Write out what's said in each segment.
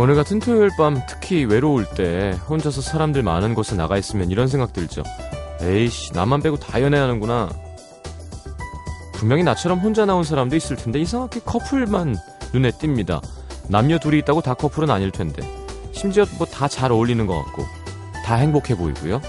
오늘 같은 토요일 밤 특히 외로울 때 혼자서 사람들 많은 곳에 나가 있으면 이런 생각 들죠. 에이씨, 나만 빼고 다 연애하는구나. 분명히 나처럼 혼자 나온 사람도 있을 텐데 이상하게 커플만 눈에 띕니다. 남녀 둘이 있다고 다 커플은 아닐 텐데. 심지어 뭐 다 잘 어울리는 것 같고. 다 행복해 보이고요.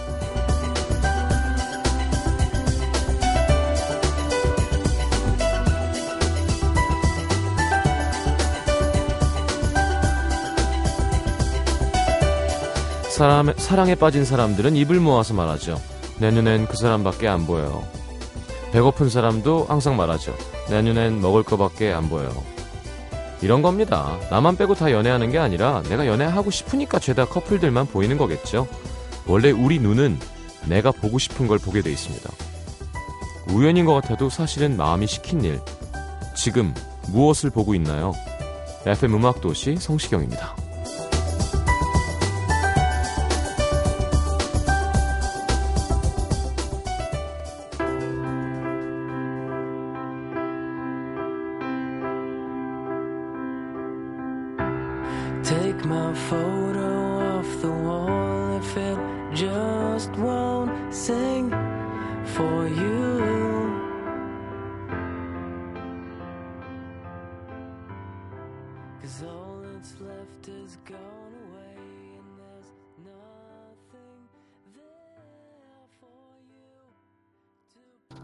사람, 사랑에 빠진 사람들은 입을 모아서 말하죠. 내 눈엔 그 사람밖에 안 보여요. 배고픈 사람도 항상 말하죠. 내 눈엔 먹을 거밖에 안 보여요. 이런 겁니다. 나만 빼고 다 연애하는 게 아니라 내가 연애하고 싶으니까 죄다 커플들만 보이는 거겠죠. 원래 우리 눈은 내가 보고 싶은 걸 보게 돼 있습니다. 우연인 것 같아도 사실은 마음이 시킨 일. 지금 무엇을 보고 있나요? FM 음악도시 성시경입니다.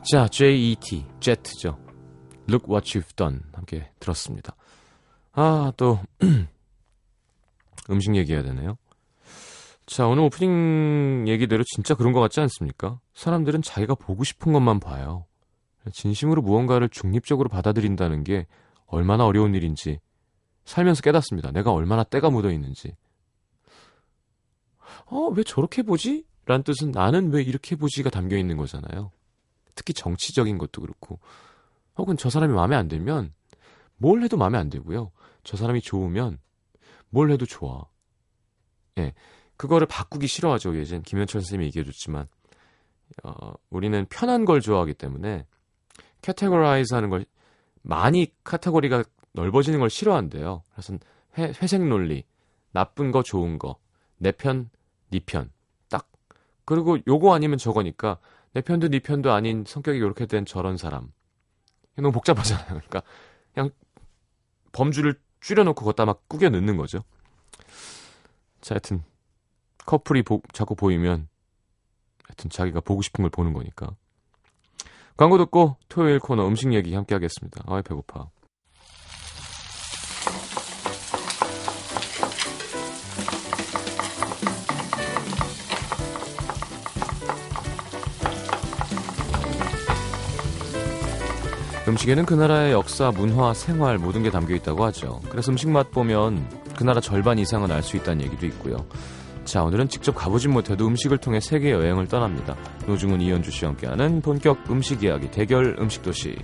자, JET, 제트죠. Look What You've Done 함께 들었습니다. 아, 또 음식 얘기해야 되네요. 자, 오늘 오프닝 얘기대로 진짜 그런 것 같지 않습니까? 사람들은 자기가 보고 싶은 것만 봐요. 진심으로 무언가를 중립적으로 받아들인다는 게 얼마나 어려운 일인지 살면서 깨닫습니다. 내가 얼마나 때가 묻어 있는지. 어, 왜 저렇게 보지? 라는 뜻은 나는 왜 이렇게 보지가 담겨 있는 거잖아요. 특히 정치적인 것도 그렇고. 혹은 저 사람이 마음에 안 들면 뭘 해도 마음에 안 들고요. 저 사람이 좋으면 뭘 해도 좋아. 예. 그거를 바꾸기 싫어하죠. 예전 김현철 선생님이 얘기해줬지만, 어, 우리는 편한 걸 좋아하기 때문에, categorize 하는 걸, 많이 카테고리가 넓어지는 걸 싫어한대요. 그래서 회, 회색 논리, 나쁜 거, 좋은 거, 내 편, 네 편, 딱. 그리고 요거 아니면 저거니까, 내 편도 네 편도 아닌 성격이 이렇게 된 저런 사람. 너무 복잡하잖아요. 그러니까, 그냥 범주를 줄여놓고 걷다 막 꾸겨 넣는 거죠. 자, 하여튼 커플이 보, 자꾸 보이면 하여튼 자기가 보고 싶은 걸 보는 거니까. 광고 듣고 토요일 코너 음식 얘기 함께 하겠습니다. 아이 배고파. 음식에는 그 나라의 역사, 문화, 생활 모든 게 담겨 있다고 하죠. 그래서 음식 맛 보면 그 나라 절반 이상은 알 수 있다는 얘기도 있고요. 자, 오늘은 직접 가보진 못해도 음식을 통해 세계 여행을 떠납니다. 노중훈 이현주 씨와 함께하는 본격 음식 이야기 대결 음식 도시.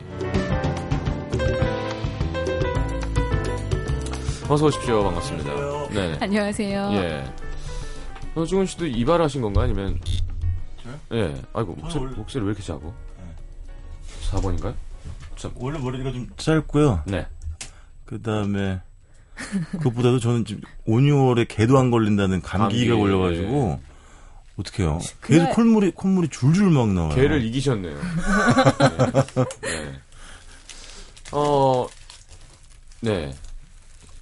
어서 오십시오. 반갑습니다. 네. 안녕하세요. 예. 노중훈 씨도 이발하신 건가 아니면 저요? 예. 아이고 목소리, 목소리 왜 이렇게? 네. 4번인가요? 원래 머리가 좀 짧고요. 네. 그 다음에 그것보다도 저는 지금 5, 6월에 개도 안 걸린다는 감기가 감기, 걸려가지고 어떡해요. 그날- 계속 콧물이 콧물이 줄줄 막 나와요. 개를 이기셨네요. 네. 네. 어, 네.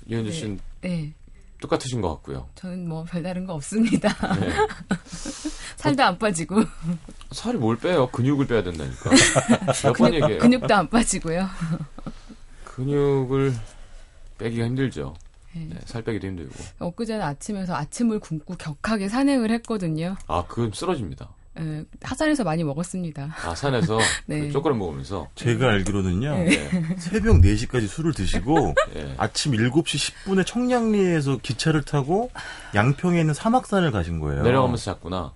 이현주 씨는 네, 똑같으신 것 같고요. 저는 뭐 별다른 거 없습니다. 네. 살도 안 빠지고 살이 뭘 빼요? 근육을 빼야 된다니까. 몇 번 얘기해요? 근육도 안 빠지고요. 근육을 빼기가 힘들죠. 네. 네, 살 빼기도 힘들고. 엊그제는 아침에서 아침을 굶고 격하게 산행을 했거든요. 아, 그건 쓰러집니다. 에, 하산에서 많이 먹었습니다. 아, 산에서 네. 그 쪼그려 먹으면서. 제가 알기로는요. 네. 새벽 4시까지 술을 드시고 네. 아침 7시 10분에 청량리에서 기차를 타고 양평에 있는 사막산을 가신 거예요. 내려가면서 잤구나.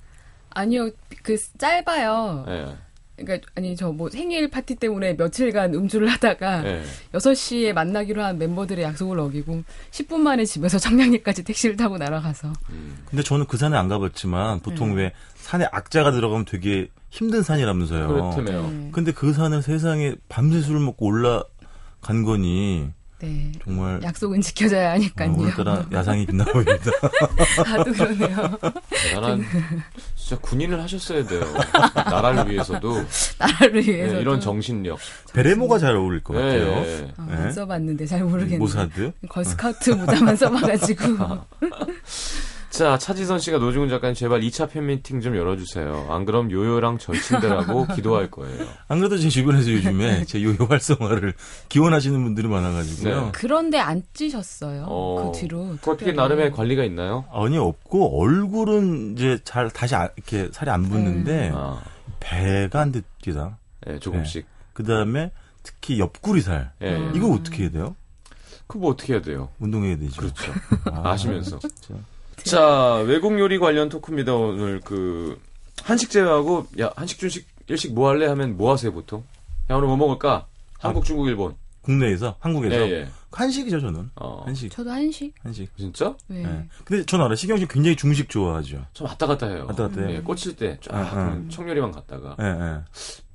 아니요, 그 짧아요. 네. 그러니까 아니 저 뭐 생일 파티 때문에 며칠간 음주를 하다가 네. 6시에 만나기로 한 멤버들의 약속을 어기고 10분 만에 집에서 청량리까지 택시를 타고 날아가서 음. 근데 저는 그 산에 안 가봤지만 보통 왜 산에 악자가 들어가면 되게 힘든 산이라면서요. 그렇다며요. 네. 근데 그 산을 세상에 밤새 술을 먹고 올라간 거니 네. 정말 약속은 지켜져야 어, 하니까요. 오늘따라 야상이 빛나 보입니다. 다도 그러네요. 대단한 진짜 군인을 하셨어야 돼요. 나라를 위해서도 나라를 네, 위해서. 이런 정신력. 베레모가 잘 어울릴 것 같아요. 네. 어, 네. 못 써봤는데 잘 모르겠네요. 모사드. 걸스카우트 모자만 써봐가지고. 자, 차지선 씨가 노중훈 작가님 제발 2차 팬미팅 좀 열어주세요. 안 그럼 요요랑 절친들하고 기도할 거예요. 안 그래도 제 주변에서 요즘에 제 요요 활성화를 기원하시는 분들이 많아가지고요. 네. 그런데 안 찌셨어요. 어, 그 뒤로. 그 어떻게. 나름의 관리가 있나요? 아니 없고 얼굴은 이제 잘 다시 아- 이렇게 살이 안 붙는데 아, 배가 안 듭니다. 예, 조금씩. 그 다음에 특히 옆구리 살. 예, 예. 음. 이거 어떻게 해야 돼요? 그거 뭐 어떻게 해야 돼요? 운동해야 되죠. 그렇죠. 아, 아시면서. 진짜. 자, 외국 요리 관련 토크입니다. 오늘 그 한식 제외하고 야 한식 중식 일식 뭐 할래 하면 뭐 하세요 보통? 야 오늘 뭐 먹을까? 한국, 중국, 일본. 국내에서 한국에서 예, 예. 한식이죠 저는. 어, 한식. 저도 한식. 한식. 진짜? 네. 예. 근데 전 알아. 시경 씨 굉장히 중식 좋아하죠. 좀 왔다 갔다 해요. 왔다 갔다 해요? 예, 꽂힐 때 쫙 아, 아. 청요리만 갔다가 예, 예.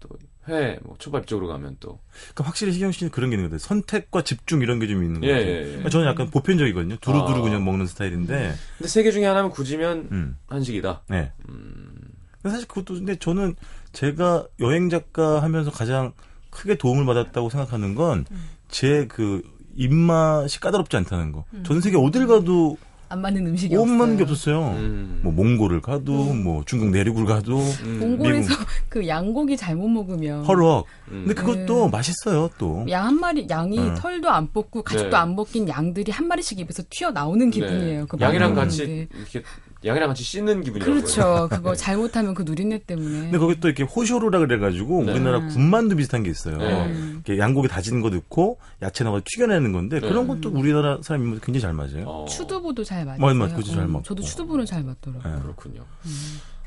또 회, 뭐 초밥 쪽으로 가면 또. 그러니까 확실히 시경 씨는 그런 게 있는 것 같아요. 선택과 집중 이런 게 좀 있는 것 예, 같아요. 예, 예. 그러니까 저는 약간 보편적이거든요. 두루두루 아. 그냥 먹는 스타일인데. 근데 세 개 중에 하나면 굳이면 음. 한식이다. 네. 음, 근데 사실 그것도 근데 저는 제가 여행 작가 하면서 가장 크게 도움을 받았다고 생각하는 건 제그 입맛이 까다롭지 않다는 거. 전 세계 어딜 가도 안 맞는 음식이 못 없어요. 맞는 게 없었어요. 음. 뭐 몽골을 가도 뭐 중국 내륙을 가도 음. 몽골에서 그 양고기 잘못 먹으면 허럭. 음. 근데 그것도 네. 맛있어요 또. 양 한 마리 양이 어. 털도 안 뽑고 가죽도 네. 안 벗긴 양들이 한 마리씩 입에서 튀어 나오는 기분이에요. 네. 그 양이랑 같이. 이렇게 양이랑 같이 씻는 기분이라고요. 그렇죠. 그거 잘못하면 그 누린내 때문에. 근데 거기 또 이렇게 호쇼루라 그래가지고 네. 우리나라 음. 군만두 비슷한 게 있어요. 네. 이렇게 양고기 다지는 거 넣고 야채 넣어 튀겨내는 건데 네. 그런 것도 우리나라 사람 입맛에 굉장히 잘 맞아요. 어, 추두부도 잘 맞아요. 맞- 맞- 그것도 잘 맞고. 저도 추두부는 잘 맞더라고요. 네. 그렇군요.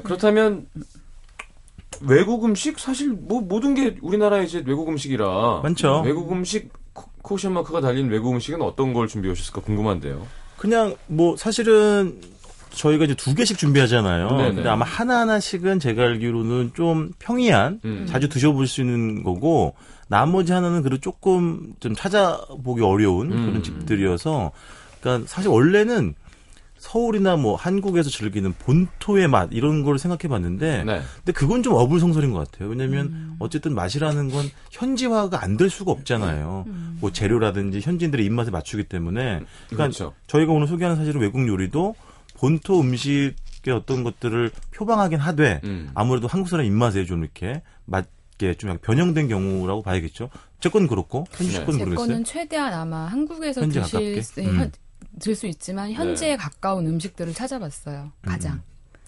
그렇다면 외국 음식 사실 뭐 모든 게 우리나라의 이제 외국 음식이라 많죠. 외국 음식 코- 코션 마크가 달린 외국 음식은 어떤 걸 준비해 오셨을까 궁금한데요. 그냥 뭐 사실은 저희가 이제 두 개씩 준비하잖아요. 네네. 근데 아마 하나하나씩은 제가 알기로는 좀 평이한 음. 자주 드셔볼 수 있는 거고 나머지 하나는 그래도 조금 좀 찾아보기 어려운 음. 그런 집들이어서 그러니까 사실 원래는 서울이나 뭐 한국에서 즐기는 본토의 맛 이런 걸 생각해 봤는데 네. 근데 그건 좀 어불성설인 것 같아요. 왜냐면 음. 어쨌든 맛이라는 건 현지화가 안 될 수가 없잖아요. 음. 뭐 재료라든지 현지인들의 입맛에 맞추기 때문에 그러니까 그렇죠. 저희가 오늘 소개하는 사실은 외국 요리도 본토 음식의 어떤 것들을 표방하긴 하되 음. 아무래도 한국 사람 입맛에 좀 이렇게 맞게 좀 변형된 경우라고 봐야겠죠. 제건 그렇고 현지 네. 건제 모르겠어요. 최대한 아마 한국에서 현지 드실 가깝게? 수, 음. 현, 드실 수 있지만 현지에 가까운 음식들을 찾아봤어요. 가장. 음.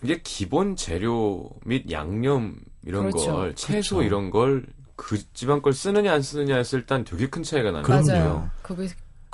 이게 기본 재료 및 양념 이런 그렇죠. 걸 채소 그렇죠. 이런 걸그 집안 걸 쓰느냐 안 쓰느냐에 일단 되게 큰 차이가 나는 그럼요. 맞아요. 그게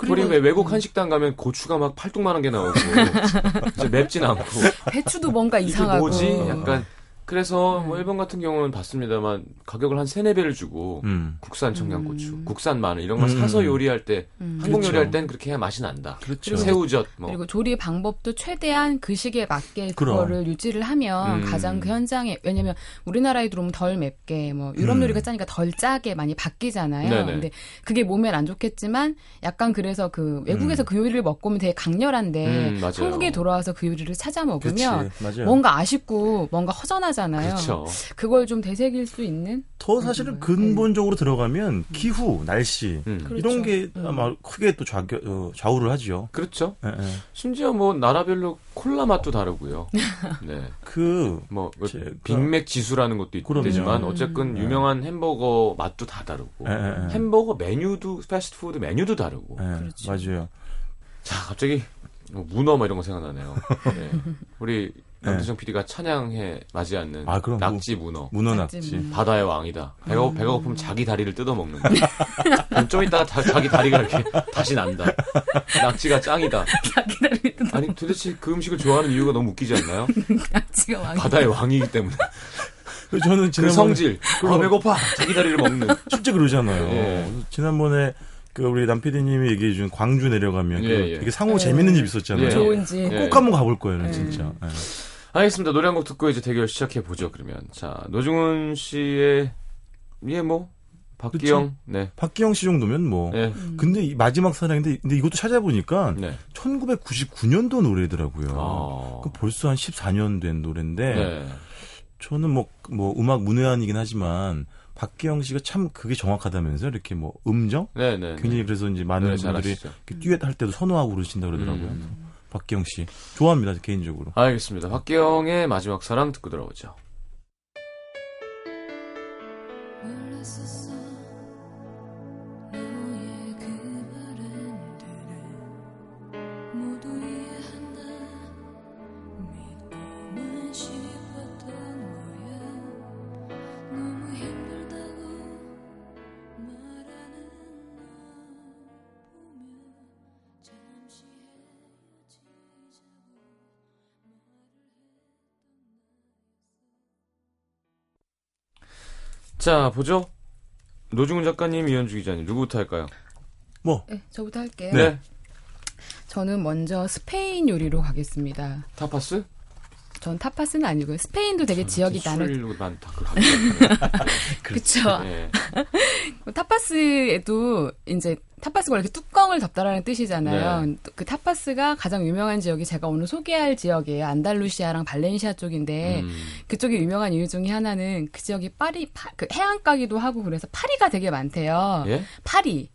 우리 왜 외국 음. 한식당 가면 고추가 막 팔뚝만한 게 나오고 이제 맵진 않고 배추도 뭔가 이게 이상하고. 뭐지? 약간 그래서 뭐 음. 일본 같은 경우는 봤습니다만 가격을 한 세네 배를 주고 음. 국산 청양고추, 음. 국산 마늘 이런 걸 음. 사서 요리할 때 음. 한국 그렇죠. 요리할 땐 그렇게 해야 맛이 난다. 그렇죠. 새우젓 뭐 그리고 조리 방법도 최대한 그 시기에 맞게 그럼. 그거를 유지를 하면 음. 가장 그 현장에 왜냐면 우리나라에 들어오면 덜 맵게 뭐 유럽 음. 요리가 짜니까 덜 짜게 많이 바뀌잖아요. 네네. 근데 그게 몸엔 안 좋겠지만 약간 그래서 그 외국에서 음. 그 요리를 먹고 오면 되게 강렬한데 음. 한국에 돌아와서 그 요리를 찾아. 먹으면. 뭔가 아쉽고 뭔가 허전하 잖아요. 그렇죠. 그걸 좀 되새길 수 있는 더 사실은 음. 근본적으로 들어가면 기후, 날씨 음. 그렇죠. 이런 게 음. 아마 크게 또 좌, 어, 좌우를 하죠. 그렇죠. 예, 예. 심지어 뭐 나라별로 콜라 맛도 다르고요. 네. 그뭐 제가- 빅맥 지수라는 것도. 있지만 음. 어쨌든 네. 유명한 햄버거 맛도 다 다르고 예, 예, 예. 햄버거 메뉴도 패스트푸드 메뉴도 다르고 예, 그렇죠. 맞아요. 자 갑자기 뭐 문어 뭐 이런 거 생각나네요. 네. 우리 남태정 PD가 찬양해 맞이 않는 아, 그럼 낙지 문어 문어 낙지. 바다의 왕이다. 배가 음. 배가 고프면 자기 다리를 뜯어 먹는. 그럼 좀 이따가 다- 자기 다리가 이렇게 다시 난다. 낙지가 짱이다. 자기들이 아니 도대체 그 음식을 좋아하는 이유가 너무 웃기지 않나요? 낙지가 왕이 바다의 왕이기 때문에 저는 그 지난번에 성질. 아 배고파. 자기 다리를 먹는. 실제 그러잖아요. 예. 지난번에 그 우리 남 PD님이 얘기해 준 광주 내려가면 예, 그 예. 되게 상호 예. 재밌는 집 있었잖아요. 예. 좋은지 예. 꼭 한번 가볼 거예요, 예. 진짜. 예. 알겠습니다. 노래 한 곡 듣고 이제 대결 시작해 보죠. 그러면 자 노중훈 씨의 예뭐 박기영, 네. 박기영 씨 정도면 뭐. 네. 근데 이 마지막 사랑인데 근데 이것도 찾아보니까 네. 1999년도 노래더라고요. 아. 그 벌써 한 14년 된 노래인데 네. 저는 뭐, 뭐 음악 문외한이긴 하지만 박기영 씨가 참 그게 정확하다면서 이렇게 뭐 음정 네, 네. 굉장히 그래서 이제 많은 분들이 듀엣 할 때도 선호하고 그러신다 그러더라고요. 음. 박기영 씨 좋아합니다 개인적으로. 알겠습니다. 박기영의 마지막 사랑 듣고 들어오죠. 자, 보죠. 노중훈 작가님, 이현주 기자님, 누구부터 할까요? 뭐 네, 저부터 할게요. 네. 저는 먼저 스페인 요리로 가겠습니다. 타파스? 전 타파스는 아니고요. 스페인도 되게 지역이 나눠 술만. 네. 타파스에도 이제 타파스가 이렇게 뚜껑을 덮다라는 뜻이잖아요. 그 타파스가 가장 유명한 지역이 제가 오늘 소개할 지역이에요. 안달루시아랑 발렌시아 쪽인데 음. 그쪽이 유명한 이유 중에 하나는 그 지역이 파리 파, 그 해안가기도 하고 그래서 파리가 되게 많대요. 예? 파리.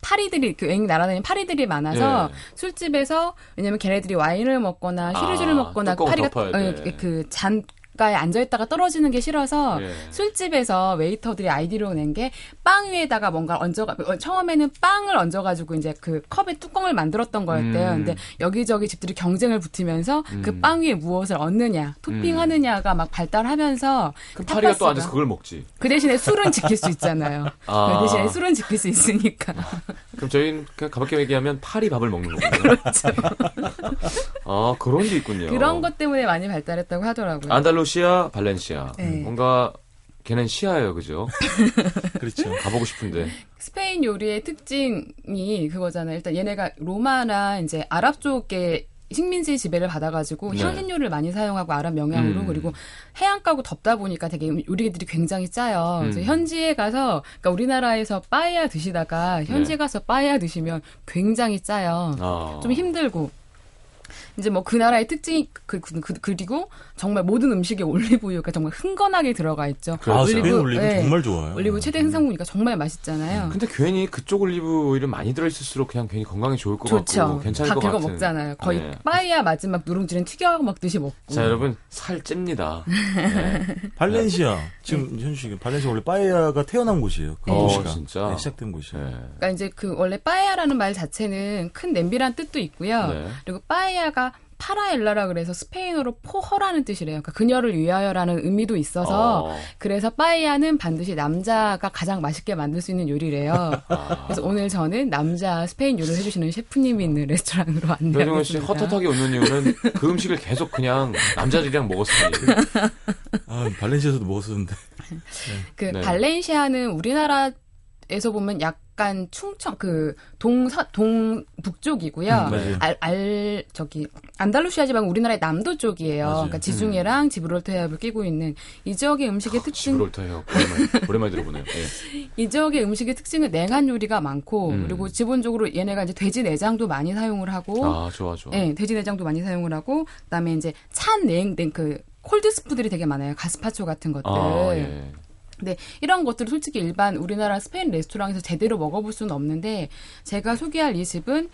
파리들이 그 여행 날아다니는 파리들이 많아서 예. 술집에서 왜냐면 걔네들이 와인을 먹거나 셰리주를 아, 먹거나 파리가 어, 돼. 그 잔 가에 앉아 있다가 떨어지는 게 싫어서 예. 술집에서 웨이터들이 아이디어로 낸 게 빵 위에다가 뭔가 얹어가 어, 처음에는 빵을 얹어 가지고 이제 그 컵에 뚜껑을 만들었던 거였대요. 음. 근데 여기저기 집들이 경쟁을 붙이면서 그 음. 빵 위에 무엇을 얹느냐, 토핑하느냐가 막 발달하면서 그럼 파리가 또 앉아서 그걸 먹지. 그 대신에 술은 지킬 수 있잖아요. 아. 그 대신에 술은 지킬 수 있으니까. 그럼 저희는 그냥 가볍게 얘기하면 파리 밥을 먹는 거군요. 그렇죠. 아, 그런 게 있군요. 그런 것 때문에 많이 발달했다고 하더라고요. 안달루 시아, 발렌시아. 네. 뭔가 걔는 시아예요, 그죠? 그렇죠. 가보고 싶은데. 스페인 요리의 특징이 그거잖아요. 일단 얘네가 로마나 이제 아랍 쪽에 식민지 지배를 받아가지고 네. 향신 요리를 많이 사용하고 아랍 영향으로 음. 그리고 해안가고 덥다 보니까 되게 요리들이 굉장히 짜요. 그래서 음. 현지에 가서 그러니까 우리나라에서 빠에야 드시다가 현지에 네. 가서 빠에야 드시면 굉장히 짜요. 아. 좀 힘들고 이제 뭐 그 나라의 특징이 그, 그, 그, 그 리고 정말 모든 음식에 올리브유가 정말 흥건하게 들어가 있죠. 아 그렇죠. 스페인 올리브 네. 정말 좋아요. 올리브 최대 생산국이니까 정말 맛있잖아요. 근데 괜히 그쪽 올리브 오일은 많이 들어있을수록 그냥 괜히 건강에 좋을 것 좋죠. 같고 괜찮을 다것 그거 같은. 먹잖아요. 거의 네. 빠에야 마지막 누룽지는 튀겨 먹듯이 먹고. 자 여러분 살 찝니다. 네. 발렌시아 지금 현주 씨 발렌시아 원래 빠에야가 태어난 곳이에요. 그 어, 도시가 진짜? 네, 시작된 곳이에요. 네. 그러니까 이제 그 원래 빠에야라는 말 자체는 큰 냄비란 뜻도 있고요. 네. 그리고 빠에야 가 para ella라 그래서 스페인어로 for her라는 뜻이래요. 그러니까 그녀를 위하여라는 의미도 있어서 어. 그래서 빠에야는 반드시 남자가 가장 맛있게 만들 수 있는 요리래요. 아. 그래서 오늘 저는 남자 스페인 요리를 해주시는 셰프님이 있는 레스토랑으로 변종훈 안내하고 씨. 헛헛하게 웃는 이유는 그 음식을 계속 그냥 남자들이랑 먹었으니. 아 발렌시아에서도 먹었었는데 그 네. 발렌시아는 우리나라 에서 보면 약간 충청 그 동서 동북쪽이고요. 음, 맞아요. 알, 알 저기 안달루시아 지방 우리나라의 남도 쪽이에요. 맞아요. 그러니까 지중해랑 지브롤터 해협을 끼고 있는 이 지역의 음식의 특징 지브롤터 해요. 오랜만에, 오랜만에 들어보네요. 예. 이 지역의 음식의 특징은 냉한 요리가 많고 음. 그리고 기본적으로 얘네가 이제 돼지 내장도 많이 사용을 하고 아 좋아 좋아. 네, 돼지 내장도 많이 사용을 하고 그다음에 이제 찬냉그 콜드 스프들이 되게 많아요. 가스파초 같은 것들. 아, 예. 근데 이런 것들을 솔직히 일반 우리나라 스페인 레스토랑에서 제대로 먹어볼 수는 없는데 제가 소개할 이 집은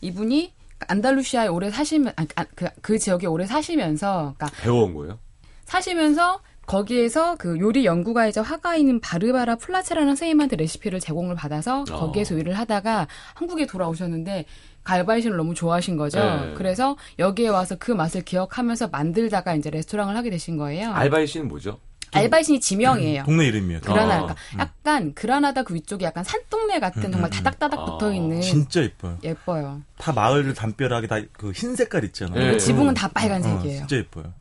이분이 안달루시아에 오래 사시면 아, 아, 그, 그 지역에 오래 사시면서 그러니까 배워온 거예요? 사시면서 거기에서 그 요리 연구가이자 화가인 바르바라 플라체라는 선생님한테 레시피를 제공을 받아서 어. 거기에서 요리를 하다가 한국에 돌아오셨는데 알바이신을 너무 좋아하신 거죠. 네. 그래서 여기에 와서 그 맛을 기억하면서 만들다가 이제 레스토랑을 하게 되신 거예요. 알바이신은 뭐죠? 알바이신이 지명이에요. 동네 이름이에요. 그라나, 아, 그러니까 약간 그라나다 그 위쪽에 약간 산동네 같은 음, 정말 음, 음. 다닥다닥 아, 붙어 있는 진짜 이뻐요. 예뻐요. 다 마을을 담벼락에 다 그 흰 색깔 있잖아요. 네. 그리고 지붕은 다 어, 빨간색이에요. 진짜 예뻐요.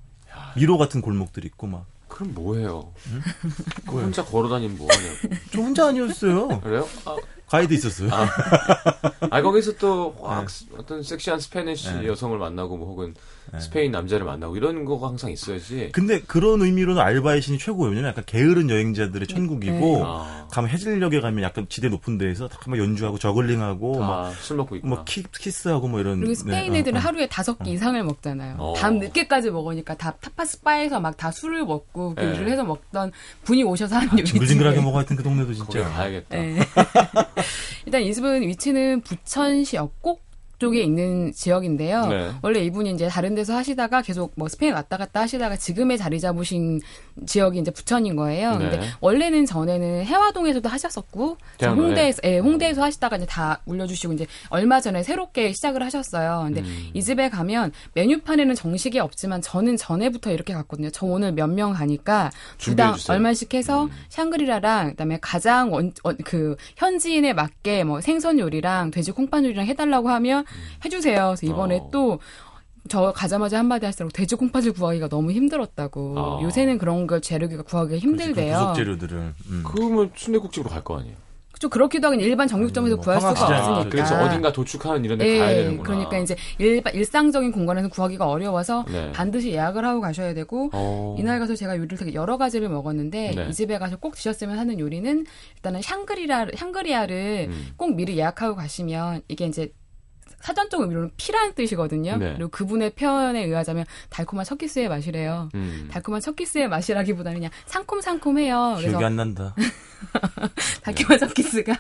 미로 같은 골목들 있고 막. 그럼 뭐해요? 그 뭐예요? 혼자 걸어다니면 뭐하냐고. 저 혼자 아니었어요. 그래요? 아, 가이드 있었어요. 아 거기서 또 확 네. 어떤 섹시한 Spanish 네. 여성을 만나고 뭐 혹은 네. 스페인 남자를 만나고 이런 거가 항상 있어야지. 근데 그런 의미로는 알바이신이 최고예요. 왜냐면 약간 게으른 여행자들의 천국이고 아, 가면 해질녘에 가면 약간 지대 높은 데에서 막 연주하고 저글링하고 막 다 술 먹고 있구나. 뭐 키, 키스하고 뭐 이런 그리고 스페인 네, 애들은 어, 어. 하루에 다섯 끼 이상을 먹잖아요. 어. 밤 늦게까지 먹으니까 다 타파스 바에서 막 다 술을 먹고 그 네. 일을 해서 먹던 분이 오셔서 하는 요리. 징글징글하게 먹어 하여튼 그 동네도 진짜 가야겠다. 네. 일단 이 집은 위치는 부천시 역곡 쪽에 있는 지역인데요. 네. 원래 이분이 이제 다른 데서 하시다가 계속 뭐 스페인 왔다 갔다 하시다가 지금의 자리 잡으신 지역이 이제 부천인 거예요. 네. 근데 원래는 전에는 해화동에서도 하셨었고? 홍대에서 예, 홍대에서 하시다가 이제 다 올려주시고 이제 얼마 전에 새롭게 시작을 하셨어요. 근데 음. 이 집에 가면 메뉴판에는 정식이 없지만 저는 전에부터 이렇게 갔거든요. 저 오늘 몇 명 가니까 준비해주세요. 얼마씩 해서 음. 샹그리라랑 그다음에 가장 원, 원- 그 현지인에 맞게 뭐 생선 요리랑 돼지 콩팥 요리랑 해달라고 하면 해주세요. 그래서 이번에 어. 또저 가자마자 한마디 하시더라고 돼지 콩팥을 구하기가 너무 힘들었다고. 아. 요새는 그런 걸 재료가 구하기가 그 힘들대요. 부속 재료들을 음. 그러면 순대국집으로 갈 거 아니에요. 좀 그렇기도 하긴 일반 정육점에서 뭐 구할 수가 없으니까. 아, 그래서 어딘가 도축하는 이런 데 가야 되는구나. 그러니까 이제 일반 일상적인 공간에서 구하기가 어려워서 네. 반드시 예약을 하고 가셔야 되고 어. 이날 가서 제가 요리를 되게 여러 가지를 먹었는데 네. 이 집에 가서 꼭 드셨으면 하는 요리는 일단은 샹그리라 샹그리아를 음. 꼭 미리 예약하고 가시면 이게 이제 사전적 의미로는 피라는 뜻이거든요. 네. 그리고 그분의 표현에 의하자면 달콤한 첫 키스의 맛이래요. 음. 달콤한 첫 키스의 맛이라기보다는 그냥 상콤상콤해요. 그래서 기억이 안 난다. 달콤한 첫 키스가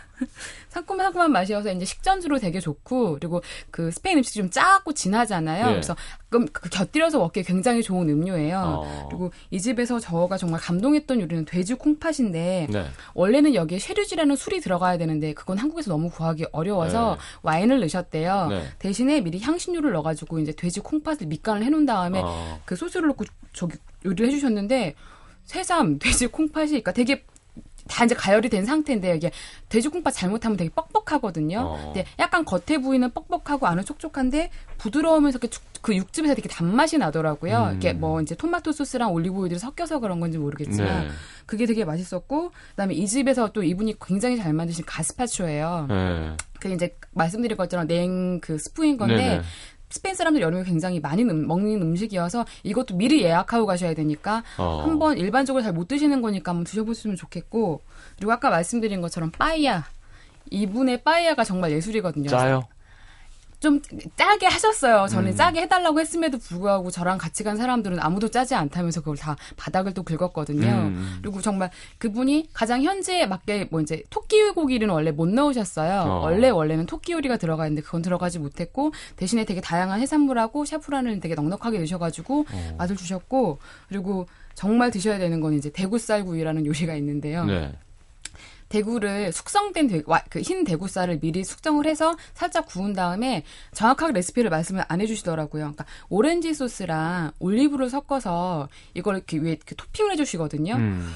상콤한 상콤한 맛이어서 이제 식전주로 되게 좋고 그리고 그 스페인 음식이 좀 짜고 진하잖아요. 네. 그래서 그럼 그 곁들여서 먹기에 굉장히 좋은 음료예요. 어. 그리고 이 집에서 저가 정말 감동했던 요리는 돼지 콩팥인데 네. 원래는 여기에 셰리주라는 술이 들어가야 되는데 그건 한국에서 너무 구하기 어려워서 네. 와인을 넣으셨대요. 네. 대신에 미리 향신료를 넣어가지고 이제 돼지 콩팥을 밑간을 해놓은 다음에 어. 그 소스를 넣고 저기 요리를 해주셨는데 새삼 돼지 콩팥이 그러니까 되게 다 이제 가열이 된 상태인데 이게 돼지 콩팥 잘못하면 되게 뻑뻑하거든요. 어. 근데 약간 겉에 부위는 뻑뻑하고 안은 촉촉한데 부드러우면서 그, 육즙에서 되게 단맛이 나더라고요. 음. 이게 뭐 이제 토마토 소스랑 올리브 오일이 섞여서 그런 건지 모르겠지만 네. 그게 되게 맛있었고 그다음에 이 집에서 또 이분이 굉장히 잘 만드신 가스파초예요. 네. 그 이제 말씀드린 것처럼 냉 그 스프인 건데 네네. 스페인 사람들 여름에 굉장히 많이 음- 먹는 음식이어서 이것도 미리 예약하고 가셔야 되니까 어. 한번 일반적으로 잘 못 드시는 거니까 한번 드셔보시면 좋겠고 그리고 아까 말씀드린 것처럼 빠이야 이분의 빠이야가 정말 예술이거든요. 짜요. 좀 짜게 하셨어요. 저는 음. 짜게 해달라고 했음에도 불구하고 저랑 같이 간 사람들은 아무도 짜지 않다면서 그걸 다 바닥을 또 긁었거든요. 음. 그리고 정말 그분이 가장 현지에 맞게 뭐 이제 토끼 고기는 원래 못 넣으셨어요. 어. 원래 원래는 토끼 요리가 들어가 있는데 그건 들어가지 못했고 대신에 되게 다양한 해산물하고 샤프란을 되게 넉넉하게 넣으셔가지고 어. 맛을 주셨고 그리고 정말 드셔야 되는 건 이제 대구살구이라는 요리가 있는데요. 네. 대구를 숙성된 대, 와- 그 흰 대구살을 미리 숙성을 해서 살짝 구운 다음에 정확하게 레시피를 말씀을 안 해주시더라고요. 그러니까 오렌지 소스랑 올리브를 섞어서 이걸 이렇게 위에 이렇게 토핑을 해주시거든요. 음.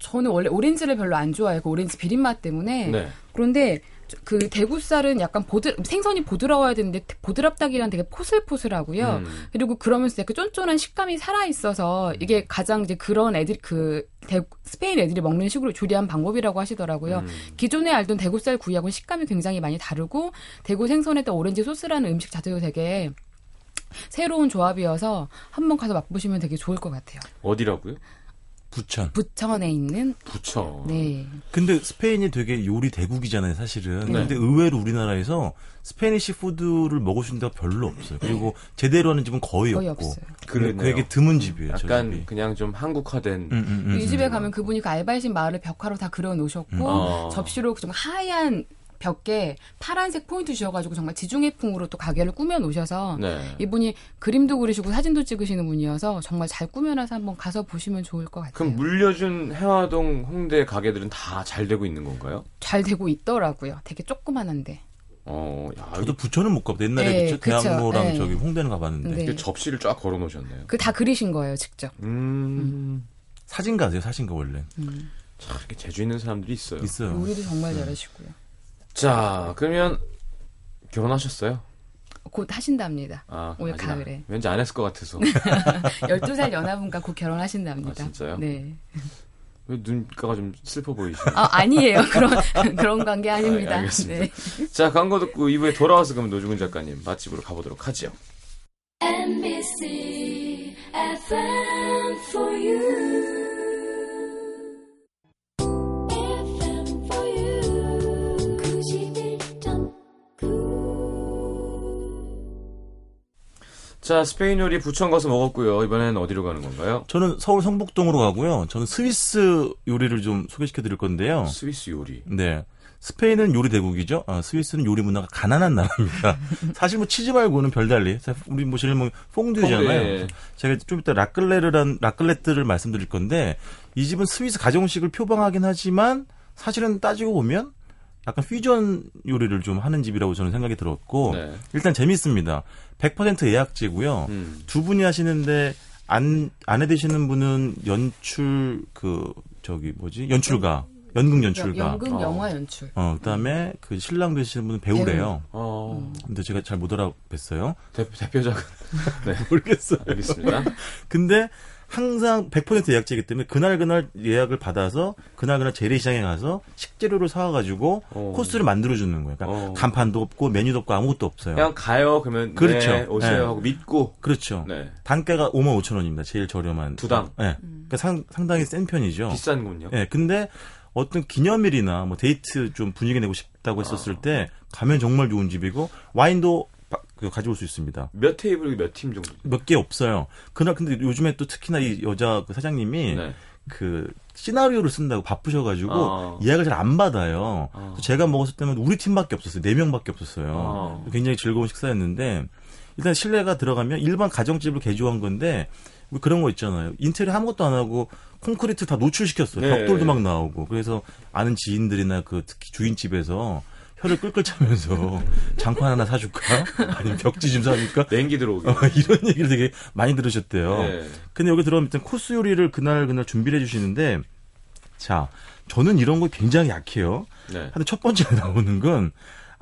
저는 원래 오렌지를 별로 안 좋아해요. 그 오렌지 비린 맛 때문에. 네. 그런데 저- 그 대구살은 약간 보드 생선이 부드러워야 되는데 보드랍다기보단 되게 포슬포슬하고요. 음. 그리고 그러면서 약간 쫀쫀한 식감이 살아 있어서 이게 가장 이제 그런 애들 그 대- 스페인 애들이 먹는 식으로 조리한 방법이라고 하시더라고요. 음. 기존에 알던 대구살 구이하고는 식감이 굉장히 많이 다르고 대구 생선에다 오렌지 소스라는 음식 자체도 되게 새로운 조합이어서 한번 가서 맛보시면 되게 좋을 것 같아요. 어디라고요? 부천. 부천에 있는 부천. 네. 근데 스페인이 되게 요리 대국이잖아요, 사실은. 네. 근데 의외로 우리나라에서 Spanish food를 있는 데가 별로 없어요. 그리고 제대로 하는 집은 거의, 거의 없고. 그러네요. 되게 드문 집이에요, 저 약간 집이. 그냥 좀 한국화된 음, 음, 음, 이 음. 집에 가면 그분이 그 알바이신 마을을 벽화로 다 그려 놓으셨고 어. 접시로 좀 하얀 벽에 파란색 포인트 주셔가지고 정말 지중해풍으로 또 가게를 꾸며 놓으셔서 네. 이분이 그림도 그리시고 사진도 찍으시는 분이어서 정말 잘 꾸며놔서 한번 가서 보시면 좋을 것 같아요. 그럼 물려준 해화동 홍대 가게들은 다 잘 되고 있는 건가요? 잘 되고 있더라고요. 되게 조그만한데. 어, 야, 저도 부천은 못 가봤어요. 옛날에 네, 저 그쵸. 대학로랑 네. 저기 홍대는 가봤는데. 네. 접시를 쫙 걸어 놓으셨네요. 그 다 그리신 거예요, 직접. 음. 사진가세요, 사진가 원래. 참 이렇게 재주 있는 사람들이 있어요. 있어요. 요리도 정말 네. 잘하시고요. 자, 그러면 결혼하셨어요? 곧 하신답니다. 아, 올 아직 가을에. 안- 왠지 안 했을 것 같아서. 12살 연하분과 곧 결혼하신답니다. 아, 진짜요? 네. 왜 눈가가 좀 슬퍼 보이시죠? 아, 아니에요. 그런, 그런 관계 아닙니다. 아, 알겠습니다. 네. 자, 광고 듣고 2부에 돌아와서 그럼 노중훈 작가님 맛집으로 가보도록 하죠. MBC FM for you. 자, 스페인 요리 부천 가서 먹었고요. 이번엔 어디로 가는 건가요? 저는 서울 성북동으로 가고요. 저는 스위스 요리를 좀 소개시켜 드릴 건데요. 스위스 요리. 네. 스페인은 요리 대국이죠. 아, 스위스는 요리 문화가 가난한 나라입니다. 사실 뭐 치즈 말고는 별달리. 사- 우리 뭐 제일 뭐 퐁듀잖아요. 예. 제가 좀 이따 라클레르란 라클레트를 말씀드릴 건데 이 집은 스위스 가정식을 표방하긴 하지만 사실은 따지고 보면 약간 퓨전 요리를 좀 하는 집이라고 저는 생각이 들었고 네. 일단 재밌습니다. 100% 예약제고요. 음. 두 분이 하시는데 안 안에 되시는 분은 연출 그 저기 뭐지 연출가 연극 연출가 연극 어. 영화 연출. 어 그다음에 그 신랑 되시는 분은 배우래요. 어, 근데 제가 잘 못 알아뵀어요. 대, 대표작은. 네. 모르겠어요. 알겠습니다. 근데 항상 100% 예약제이기 때문에 그날 그날 예약을 받아서 그날 그날 재래시장에 가서 식재료를 사와가지고 어. 코스를 만들어 주는 거예요. 그러니까 어. 간판도 없고 메뉴도 없고 아무것도 없어요. 그냥 가요. 그러면. 그렇죠. 네, 오세요. 네. 하고 믿고. 그렇죠. 네. 단가가 5만 5천 원입니다. 제일 저렴한. 두당. 네. 그러니까 상, 상당히 센 편이죠. 비싼군요. 예, 근데 어떤 기념일이나 뭐 데이트 좀 분위기 내고 싶다고 했었을 때 가면 정말 좋은 집이고 와인도 바- 그 가져올 수 있습니다. 몇 테이블 몇 팀 정도? 몇 개 없어요. 그날 근데 요즘에 또 특히나 이 여자 그 사장님이 네. 그 시나리오를 쓴다고 바쁘셔가지고 어. 예약을 잘 안 받아요. 어. 그래서 제가 먹었을 때는 우리 팀밖에 없었어요. 네 명밖에 없었어요. 어. 굉장히 즐거운 식사였는데 일단 실내가 들어가면 일반 가정집을 개조한 건데 뭐 그런 거 있잖아요. 인테리어 아무것도 안 하고 콘크리트 다 노출시켰어요. 네. 벽돌도 막 나오고 그래서 아는 지인들이나 그 특히 주인집에서 혀를 끌끌 차면서 장판 하나 사줄까? 아니면 벽지 좀 사줄까? 냉기 들어오게. 어, 이런 얘기를 되게 많이 들으셨대요. 네. 근데 여기 들어가면 일단 코스 요리를 그날 그날 준비를 해주시는데 자 저는 이런 거 굉장히 약해요. 네. 근데 첫 번째 나오는 건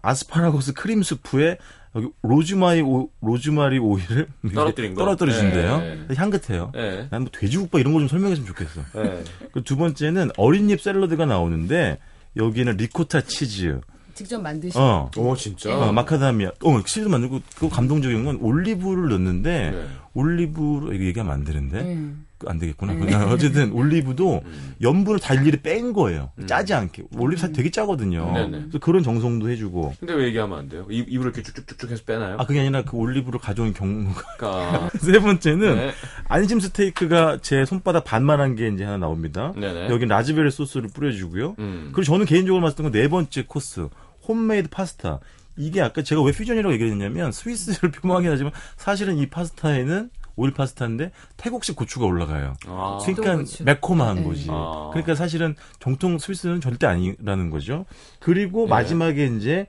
아스파라거스 크림 수프에 여기 로즈마리 오, 로즈마리 오일을 떨어뜨린 거? 떨어뜨려준대요. 네. 향긋해요. 네. 난뭐 돼지국밥 이런 거 좀 설명했으면 좋겠어. 네. 그 두 번째는 어린잎 샐러드가 나오는데 여기는 리코타 치즈, 직접 만드신. 어, 오, 진짜? 어, 마카다미아, 어, 치즈 만들고 그 감동적인 건 올리브를 넣는데 네. 올리브로 이거 얘기하면 안 되는데 음. 그 안 되겠구나. 그냥 어쨌든 올리브도 음. 염분을 다 일일이 뺀 거예요. 짜지 않게. 올리브 사실 되게 짜거든요. 네네. 그래서 그런 정성도 해주고. 근데 왜 얘기하면 안 돼요? 입, 입으로 이렇게 쭉쭉쭉 해서 빼나요? 아 그게 아니라 그 올리브를 가져온 경우가. 그러니까. 세 번째는 네. 안심 스테이크가 제 손바닥 반만한 게 이제 하나 나옵니다. 네네. 여기 라즈베리 소스를 뿌려주고요. 음. 그리고 저는 개인적으로 봤을 때 네 번째 코스 홈메이드 파스타. 이게 아까 제가 왜 퓨전이라고 얘기를 했냐면 스위스를 표방하긴 하지만 사실은 이 파스타에는 오일 파스타인데 태국식 고추가 올라가요. 아. 그러니까 고추. 매콤한 네. 거지. 아. 그러니까 사실은 정통 스위스는 절대 아니라는 거죠. 그리고 네. 마지막에 이제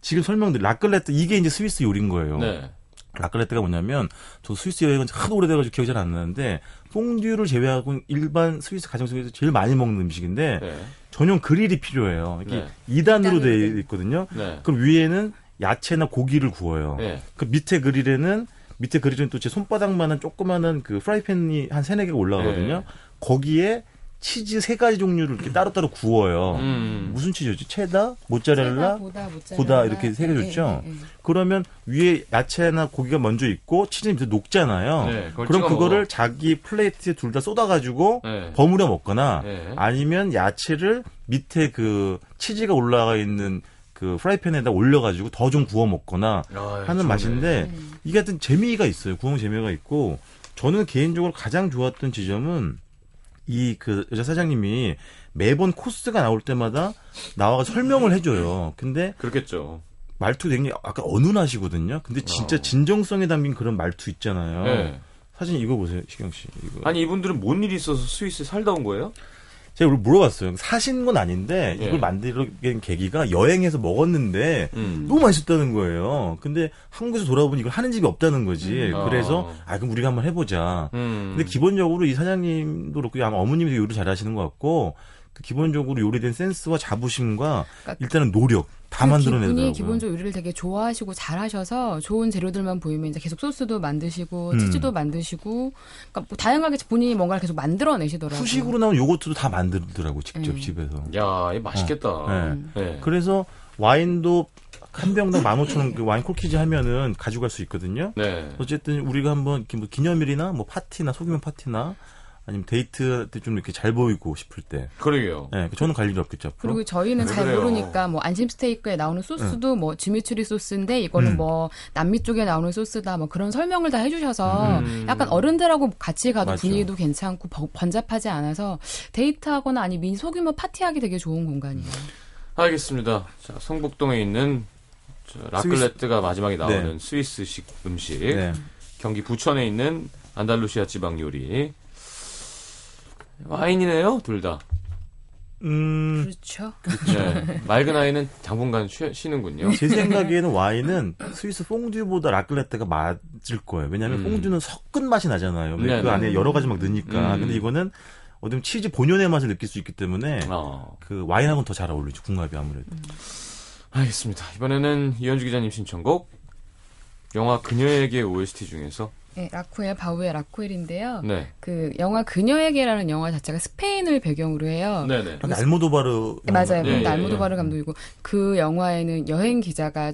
지금 설명드린 라클레트 이게 이제 스위스 요리인 거예요. 네. 라클레트가 뭐냐면 저 스위스 여행은 하도 오래돼가지고 기억이 잘 안 나는데 퐁듀를 제외하고 일반 스위스 가정식에서 제일 많이 먹는 음식인데 네. 전용 그릴이 필요해요. 이게 네. 2단으로 이단으로 되어 돼. 있거든요. 네. 그럼 위에는 야채나 고기를 구워요. 네. 그 밑에 그릴에는 밑에 그릴은 또 제 손바닥만한 조그마한 그 프라이팬이 한 세네 개가 올라가거든요. 네. 거기에 치즈 세 가지 종류를 이렇게 따로따로 구워요. 음. 무슨 치즈였지? 체다, 모짜렐라, 고다, 모짜렐라. 고다 이렇게 세 개 줬죠? 예, 예, 예. 그러면 위에 야채나 고기가 먼저 있고 치즈는 밑에 녹잖아요. 네, 그럼 그거를 먹어. 자기 플레이트에 둘 다 쏟아가지고 네. 버무려 먹거나 네. 아니면 야채를 밑에 그 치즈가 올라가 있는 그 프라이팬에다 올려가지고 더 좀 구워 먹거나 아, 하는 좋네. 맛인데 음. 이게 하여튼 재미가 있어요. 구워 재미가 있고 저는 개인적으로 가장 좋았던 지점은 이 그 여자 사장님이 매번 코스가 나올 때마다 나와가 설명을 해줘요. 근데 그렇겠죠. 말투 굉장히 약간 어눌하시거든요. 근데 진짜 어. 진정성에 담긴 그런 말투 있잖아요. 네. 사진 이거 보세요, 시경 씨. 이거. 아니 이분들은 뭔 일이 있어서 스위스에 살다 온 거예요? 제가 물어봤어요. 사신 건 아닌데 예. 이걸 만드는 계기가 여행에서 먹었는데 음. 너무 맛있었다는 거예요. 근데 한국에서 돌아보니 이걸 하는 집이 없다는 거지. 음. 그래서 어. 아 그럼 우리가 한번 해보자. 음. 근데 기본적으로 이 사장님도 그렇고 아마 어머님도 요리 잘하시는 것 같고 그 기본적으로 요리된 센스와 자부심과 그러니까 일단은 노력 다 그 만들어내더라고요. 기본적으로 요리를 되게 좋아하시고 잘하셔서 좋은 재료들만 보이면 이제 계속 소스도 만드시고 음. 치즈도 만드시고 그러니까 뭐 다양하게 본인이 뭔가를 계속 만들어내시더라고요. 후식으로 나온 요거트도 다 만들더라고 직접 음. 집에서. 야, 이 맛있겠다. 네. 네. 그래서 와인도 한 병당 15,000원 그 와인 콜키지 하면은 가져갈 수 있거든요. 네. 어쨌든 우리가 한번 뭐 기념일이나 뭐 파티나 소규모 파티나 아니면 데이트 때 좀 이렇게 잘 보이고 싶을 때. 그러게요. 예, 저는 갈 일이 없겠죠. 앞으로. 그리고 저희는 왜잘 그래요? 모르니까 뭐 안심 스테이크에 나오는 소스도 뭐 지미추리 소스인데 이거는 음. 뭐 남미 쪽에 나오는 소스다 뭐 그런 설명을 다 해주셔서 음. 약간 어른들하고 같이 가도 맞죠. 분위기도 괜찮고 번- 번잡하지 않아서 데이트하거나 아니면 소규모 파티하기 되게 좋은 공간이에요. 알겠습니다. 자, 성북동에 있는 저 라클레트가 마지막에 나오는 네. 스위스식 음식. 네. 경기 부천에 있는 안달루시아 지방 요리. 와인이네요, 둘 다. 음, 그렇죠. 네. 맑은 아이는 당분간 쉬, 쉬는군요. 제 생각에는 와인은 스위스 퐁듀보다 라클레트가 맞을 거예요. 왜냐하면 음. 퐁듀는 섞은 맛이 나잖아요. 네, 그 네. 안에 여러 가지 막 넣으니까. 음. 근데 이거는 어쩌면 치즈 본연의 맛을 느낄 수 있기 때문에 어, 그 와인하고는 더 잘 어울리죠. 궁합이 아무래도. 알겠습니다. 이번에는 이현주 기자님 신청곡. 영화 그녀에게 OST 중에서. 네, 라쿠엘 바우의 라쿠엘인데요. 네. 그 영화 그녀에게라는 영화 자체가 스페인을 배경으로 해요. 네네. 알모도바르 네, 맞아요. 예, 근데 예, 알모도바르 감독이고 그 영화에는 여행 기자가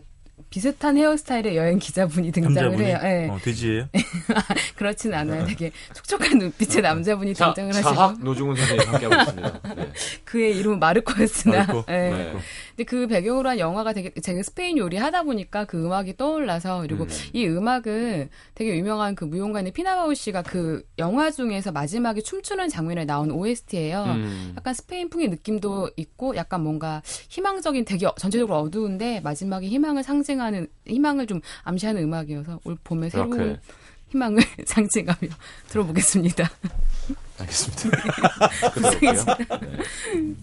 비슷한 헤어스타일의 여행 기자분이 등장을 남자분이 해요. 예. 어, 돼지예요? 그렇진 않아요. 되게 촉촉한 눈빛의 남자분이 자, 등장을 하시고 자학 노중훈 선생님 함께하고 있습니다. 네. 그의 이름은 마르코였으나 마르코. 예. 네. 근데 그 배경으로 한 영화가 되게 제가 스페인 요리 하다 보니까 그 음악이 떠올라서 그리고 음. 이 음악은 되게 유명한 그 무용가인 피나바우 씨가 그 영화 중에서 마지막에 춤추는 장면에 나온 OST예요. 음. 약간 스페인풍의 느낌도 있고 약간 뭔가 희망적인 되게 어- 전체적으로 어두운데 마지막에 희망을 상징 하는 희망을 좀 암시하는 음악이어서 올 봄에 새로운 라클. 희망을 상징하며 들어보겠습니다. 알겠습니다. 네.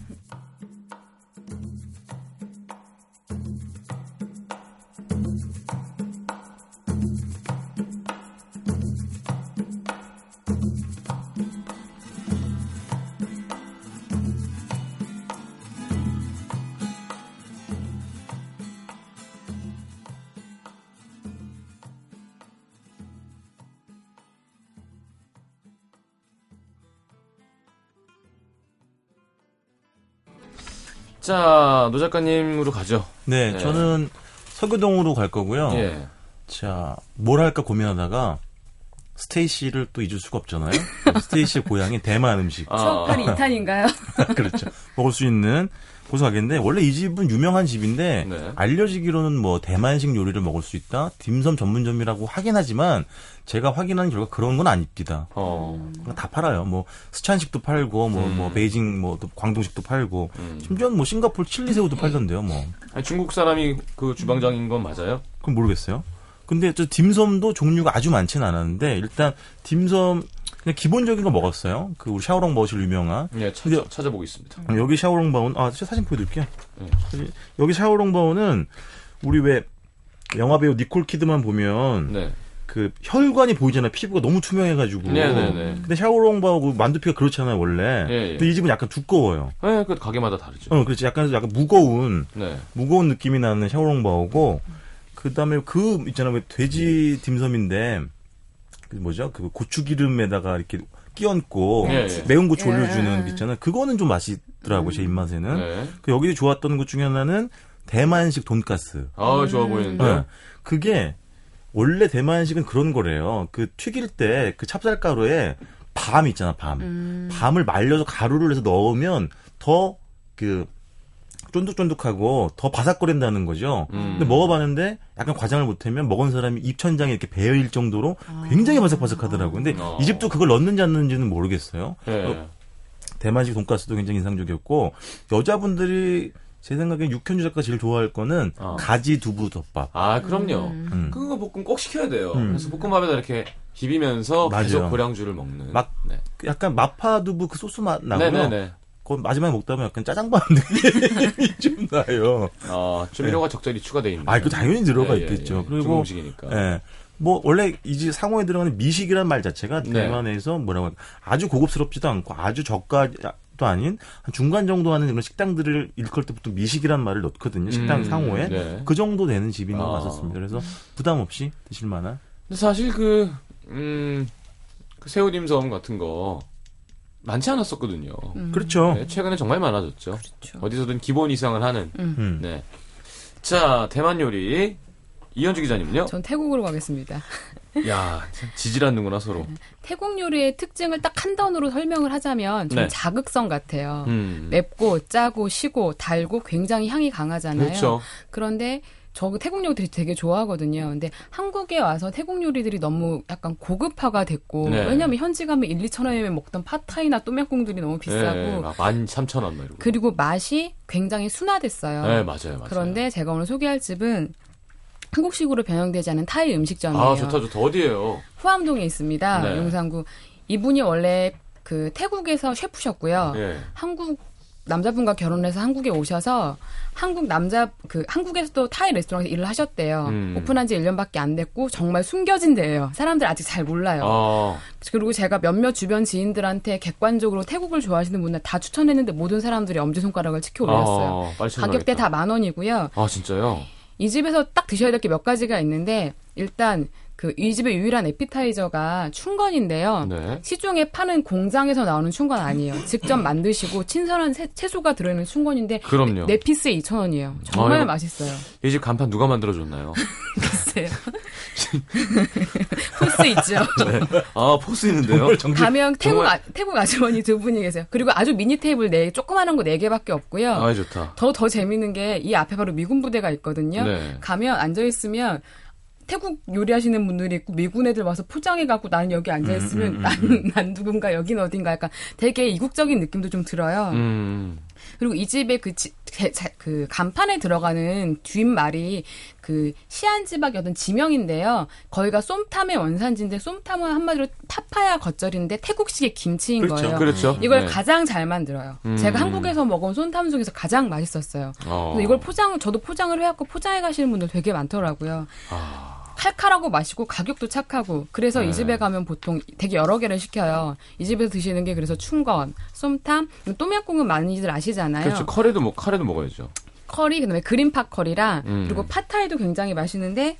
자, 노 작가님으로 가죠. 네, 네. 저는 서교동으로 갈 거고요. 예. 자, 뭘 할까 고민하다가 스테이시를 또 잊을 수가 없잖아요. 스테이시의 고향인 대만 음식. 아. 추억팔이 2탄인가요? 그렇죠. 먹을 수 있는 곳 소개하겠는데 원래 이 집은 유명한 집인데 네. 알려지기로는 뭐 대만식 요리를 먹을 수 있다. 딤섬 전문점이라고 하긴 하지만 제가 확인한 결과 그런 건 아닙니다. 어. 다 팔아요. 뭐 쓰촨식도 팔고 뭐뭐 음. 베이징 뭐 또 광동식도 팔고 음. 심지어 뭐 싱가포르 칠리 새우도 팔던데요. 뭐 아니, 중국 사람이 그 주방장인 건 맞아요? 그건 모르겠어요. 근데 저 딤섬도 종류가 아주 많지는 않았는데 일단 딤섬 그냥 기본적인 거 먹었어요. 그 우리 샤오롱 버실 유명한 네, 찾아, 근데- 찾아보고 있습니다. 여기 샤오롱 바오는 아 사진 보여드릴게요. 네. 여기 샤오롱 바오는 우리 왜 영화 배우 니콜 키드만 보면 네. 그 혈관이 보이잖아요. 피부가 너무 투명해가지고. 네네네. 근데 샤오롱 바오 그 만두피가 그렇잖아요 원래. 예, 예. 근데 이 집은 약간 두꺼워요. 네, 그 가게마다 다르죠. 어, 그렇지. 약간 약간 무거운 네. 무거운 느낌이 나는 샤오롱 바오고 그 다음에 그 있잖아요. 왜 돼지 딤섬인데 그 뭐죠? 그 고추기름에다가 이렇게 끼얹고 예, 예. 매운 고추 올려주는 예. 거 있잖아요. 그거는 좀 맛있더라고 제 입맛에는. 네. 그 여기 좋았던 것 중에 하나는 대만식 돈가스. 아, 좋아 보이는데. 네. 그게 원래 대만식은 그런 거래요. 그 튀길 때 그 찹쌀가루에 밤 있잖아, 밤. 음. 밤을 말려서 가루를 해서 넣으면 더그 쫀득쫀득하고 더 바삭거린다는 거죠. 음. 근데 먹어봤는데 약간 과장을 못하면 먹은 사람이 입천장에 이렇게 배어일 정도로 굉장히 바삭바삭하더라고. 근데 아. 이 집도 그걸 넣는지 안 넣는지는 모르겠어요. 네. 어, 대만식 돈가스도 굉장히 인상적이었고 여자분들이 제 생각엔 육현주 작가 제일 좋아할 거는 어. 가지 두부 덮밥. 아, 그럼요. 음. 그거 볶음 꼭 시켜야 돼요. 음. 그래서 볶음밥에다 이렇게 비비면서 맞아요. 계속 고량주를 먹는. 막- 네. 약간 마파 두부 그 소스 맛 나고요. 네네네. 그 마지막에 먹다 보면 약간 짜장밥 느낌이 좀 나요. 어, 조미료가 적절히 추가되어 있는. 아, 그 당연히 들어가 예, 예, 있겠죠. 예. 그리고 중국 음식이니까. 예. 뭐 원래 이제 상호에 들어가는 미식이란 말 자체가 네. 대만에서 뭐라고 할까 아주 고급스럽지도 않고 아주 저가 도 아닌 한 중간 정도 하는 그런 식당들을 일컬 때부터 미식이란 말을 넣거든요. 식당 음, 상호에 네. 그 정도 되는 집인 것 아. 같았습니다. 그래서 부담 없이 드실 만한. 근데 사실 그, 음, 그 새우딤섬 같은 거 많지 않았었거든요. 음. 그렇죠. 네, 최근에 정말 많아졌죠. 그렇죠. 어디서든 기본 이상을 하는. 음. 음. 네. 자, 대만 요리. 이현주 기자님은요? 전 태국으로 가겠습니다. 야, 참 지질 않는구나, 서로. 태국 요리의 특징을 딱 한 단어로 설명을 하자면 좀 네. 자극성 같아요. 음. 맵고 짜고 시고 달고 굉장히 향이 강하잖아요. 그렇죠. 그런데 저 태국 요리들이 되게 좋아하거든요. 근데 한국에 와서 태국 요리들이 너무 약간 고급화가 됐고 네. 왜냐면 현지 가면 1, 2천 원이면 먹던 팟타이나 또명꿍들이 너무 비싸고 네, 막 13,000원 막 이러고. 그리고 맛이 굉장히 순화됐어요. 네, 맞아요, 맞아요. 그런데 제가 오늘 소개할 집은 한국식으로 변형되지 않은 타이 음식점이에요. 아, 좋다, 좋다. 어디예요? 후암동에 있습니다. 네. 용산구. 이분이 원래 그 태국에서 셰프셨고요. 예. 한국 남자분과 결혼해서 한국에 오셔서 한국 남자 그 한국에서도 타이 레스토랑에서 일을 하셨대요. 음. 오픈한 지 1년밖에 안 됐고 정말 숨겨진 데예요. 사람들 아직 잘 몰라요. 아, 그리고 제가 몇몇 주변 지인들한테 객관적으로 태국을 좋아하시는 분들 다 추천했는데 모든 사람들이 엄지 손가락을 치켜 올렸어요. 아, 빨리 가격대. 다 만 원이고요. 아, 진짜요? 이 집에서 딱 드셔야 될 게 몇 가지가 있는데 일단 그 이 집의 유일한 에피타이저가 춘권인데요. 네. 시중에 파는 공장에서 나오는 춘권 아니에요. 직접 만드시고 신선한 새- 채소가 들어있는 춘권인데 그럼요. 네 피스에 2,000원이에요. 정말 아, 맛있어요. 이 집 간판 누가 만들어줬나요? 글쎄요. 포스 있죠. 아, 포스 있는데요? 가면 태국, 정말- 아, 태국 아주머니 두 분이 계세요. 그리고 아주 미니 테이블 네, 조그마한 거 네 개밖에 없고요. 아, 좋다. 더, 더 재밌는 게 이 앞에 바로 미군 부대가 있거든요. 네. 가면 앉아 있으면 태국 요리하시는 분들이 있고 미군 애들 와서 포장해 갖고 나는 여기 앉아 있으면 음, 음, 난, 난 누군가 여긴 어딘가 약간 되게 이국적인 느낌도 좀 들어요. 음. 그리고 이 집의 그, 지- 자- 그 간판에 들어가는 뒷말이 그 시안지박의 어떤 지명인데요. 거기가 쏨탐의 원산지인데 쏨탐은 한마디로 타파야 겉절인데 태국식의 김치인 그렇죠. 거예요. 그렇죠. 이걸 네. 가장 잘 만들어요. 음. 제가 한국에서 먹은 쏨탐 중에서 가장 맛있었어요. 어. 이걸 포장, 저도 포장을 해갖고 포장해 가시는 분들 되게 많더라고요. 아. 칼칼하고 맛있고 가격도 착하고 그래서 네. 이 집에 가면 보통 되게 여러 개를 시켜요. 이 집에서 드시는 게 그래서 춘권, 쏨탐, 똠얌꿍은 많이들 아시잖아요. 그렇죠. 카레도 먹, 카레도 먹어야죠. 커리 그다음에 green 커리랑 음. 그리고 파타이도 굉장히 맛있는데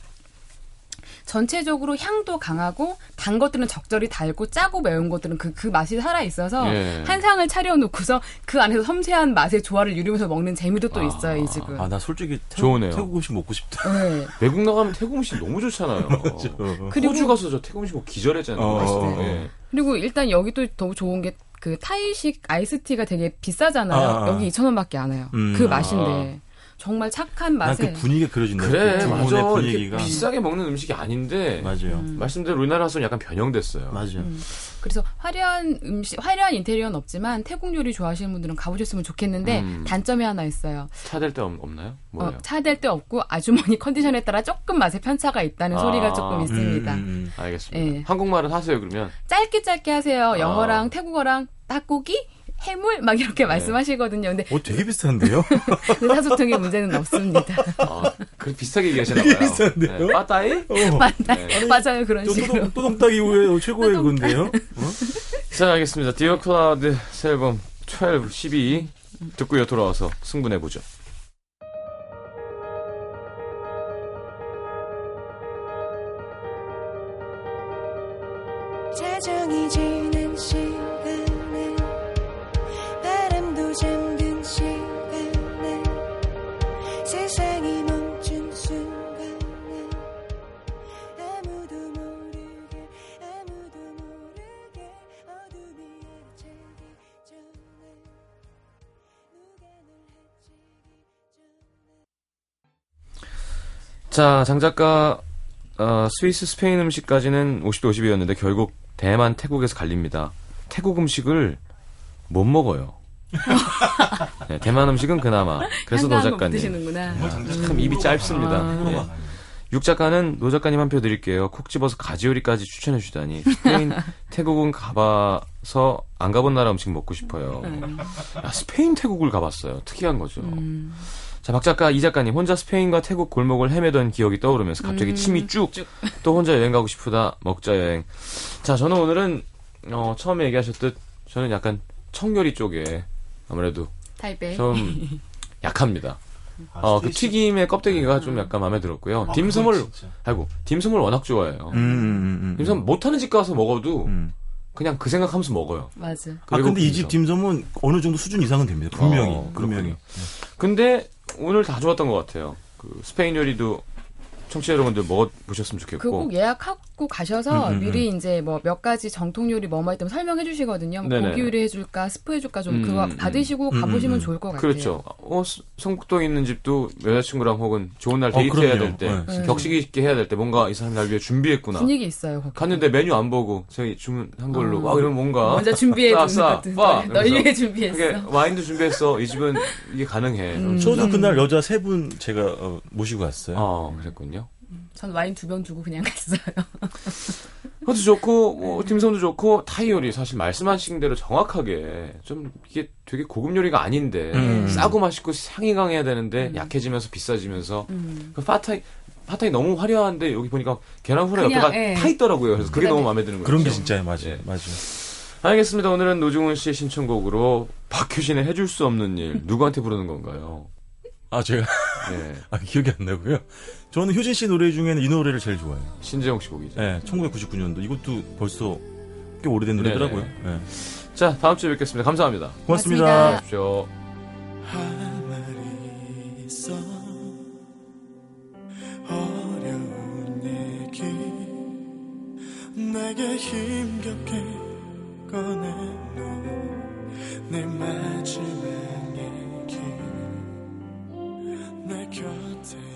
전체적으로 향도 강하고 단 것들은 적절히 달고 짜고 매운 것들은 그, 그 맛이 살아 있어서 예. 한 상을 차려놓고서 그 안에서 섬세한 맛의 조화를 이루면서 먹는 재미도 또 있어요 이 집은. 아, 나 솔직히 태국, 좋으네요. 태국 음식 먹고 싶다. 네. 외국 나가면 태국 음식 너무 좋잖아요. 그리고- 호주 가서 저 태국 음식 먹고 기절했잖아요. 어. 때. 예. 그리고 일단 여기 또 더 좋은 게 그 타이식 아이스티가 되게 비싸잖아요. 아, 아. 여기 2,000원밖에 안 해요. 음. 그 아. 맛인데 정말 착한 난 맛에 그 분위기가 그려진다. 그래, 두 맞아. 분위기가. 비싸게 먹는 음식이 아닌데. 맞아요. 음. 말씀대로 우리나라 와서는 약간 변형됐어요. 맞아요. 그래서 화려한 음식, 화려한 인테리어는 없지만 태국 요리 좋아하시는 분들은 가보셨으면 좋겠는데 음. 단점이 하나 있어요. 차댈 데 없- 없나요? 어, 차댈 데 없고 아주머니 컨디션에 따라 조금 맛의 편차가 있다는 아. 소리가 조금 있습니다. 음, 음, 알겠습니다. 예. 한국말은 하세요, 그러면. 짧게 짧게 하세요. 영어랑 아. 태국어랑 닭고기, 해물 막 이렇게 말씀하시거든요. 근데 음. 어, 되게 비슷한데요? 의사소통에 문제는 없습니다. 아, 그 비슷하게 얘기하시나 봐요. 되게 비슷한데요? 네, 빠따이? 어. 네. 맞아요 그런 또 식으로. 또동, 또동딱 이후에 최고의 그건데요? 어? 자, 알겠습니다. 디어 클라우드 새 앨범 12, 12 듣고요 돌아와서 승부해 보죠. 자, 장 작가, 어, 스위스, 스페인 음식까지는 50대 50이었는데 결국 대만, 태국에서 갈립니다. 태국 음식을 못 먹어요. 네, 대만 음식은 그나마. 그래서 노 작가님. 드시는구나. 참 입이 짧습니다. 아. 예. 육 작가는 노 작가님 한 표 드릴게요. 콕 집어서 가지 요리까지 추천해 주다니. 스페인, 태국은 가봐서 안 가본 나라 음식 먹고 싶어요. 야, 스페인, 태국을 가봤어요. 특이한 거죠. 음. 자, 박 작가, 이 작가님 혼자 스페인과 태국 골목을 헤매던 기억이 떠오르면서 갑자기 음, 침이 쭉. 쭉. 또 혼자 여행 가고 싶으다. 먹자 여행. 자, 저는 오늘은 어, 처음에 얘기하셨듯 저는 약간 청요리 쪽에 아무래도 타이베이. 좀 약합니다. 아, 어, 그 튀김의 껍데기가 좀 약간 마음에 들었고요. 아, 딤섬을. 아이고 딤섬을 워낙 좋아해요. 음, 음, 음, 음. 딤섬 못하는 집 가서 먹어도 음. 그냥 그 생각하면서 먹어요. 맞아. 아, 근데 이집 딤섬. 딤섬은 어느 정도 수준 이상은 됩니다. 분명히. 어, 분명히. 근데 오늘 다 좋았던 것 같아요. 그 스페인 요리도 청취자 여러분들 먹어 보셨으면 좋겠고. 그 꼭 예약하고 가셔서 음, 음, 미리 이제 뭐 몇 가지 정통 요리 뭐뭐 있다면 설명해 주시거든요. 뭐. 고기 요리 해줄까, 스프 해줄까 좀 음, 그거 음, 받으시고 음, 가보시면 음, 좋을 것 같아요. 그렇죠. 어, 스- 성북동에 있는 집도 여자친구랑 혹은 좋은 날 어, 데이트해야 그럼요. 될 때, 네. 격식 있게 해야 될 때, 뭔가 이 사람이 날 위해 준비했구나. 분위기 있어요. 거기. 갔는데 메뉴 안 보고 저희 주문한 걸로 어. 와 이러면 뭔가 먼저 준비해 것들. 빠! 널 위해 준비했어. 와인도 준비했어. 이 집은 이게 가능해. 음. 저도. 그날 여자 세 분 제가 어, 모시고 갔어요. 아 그랬군요. 전 와인 두 병 주고 그냥 갔어요. 그것도 좋고 뭐 딤섬도 좋고 타이 요리 사실 말씀하신 대로 정확하게 좀 이게 되게 고급 요리가 아닌데 음. 싸고 맛있고 향이 강해야 되는데 약해지면서 비싸지면서 음. 그 파타이 파타이 너무 화려한데 여기 보니까 계란 후라이 옆에가 예. 타 있더라고요. 그래서 그게 그다음에 너무 마음에 드는 거예요. 그런 게 진짜예요, 맞아요, 예. 맞아요. 알겠습니다. 오늘은 노중훈 씨의 신청곡으로 박효신의 해줄 수 없는 일 누구한테 부르는 건가요? 아 제가 예. 아, 기억이 안 나고요. 저는 효진 씨 노래 중에는 이 노래를 제일 좋아해요. 신재영 씨 곡이죠. 예, 네, 1999년도. 이것도 벌써 꽤 오래된 네, 노래더라고요. 네. 예. 자, 다음 주에 뵙겠습니다. 감사합니다. 고맙습니다. 고맙습니다. 내게 힘겹게 꺼내놓은 내 마지막 얘기 내 곁에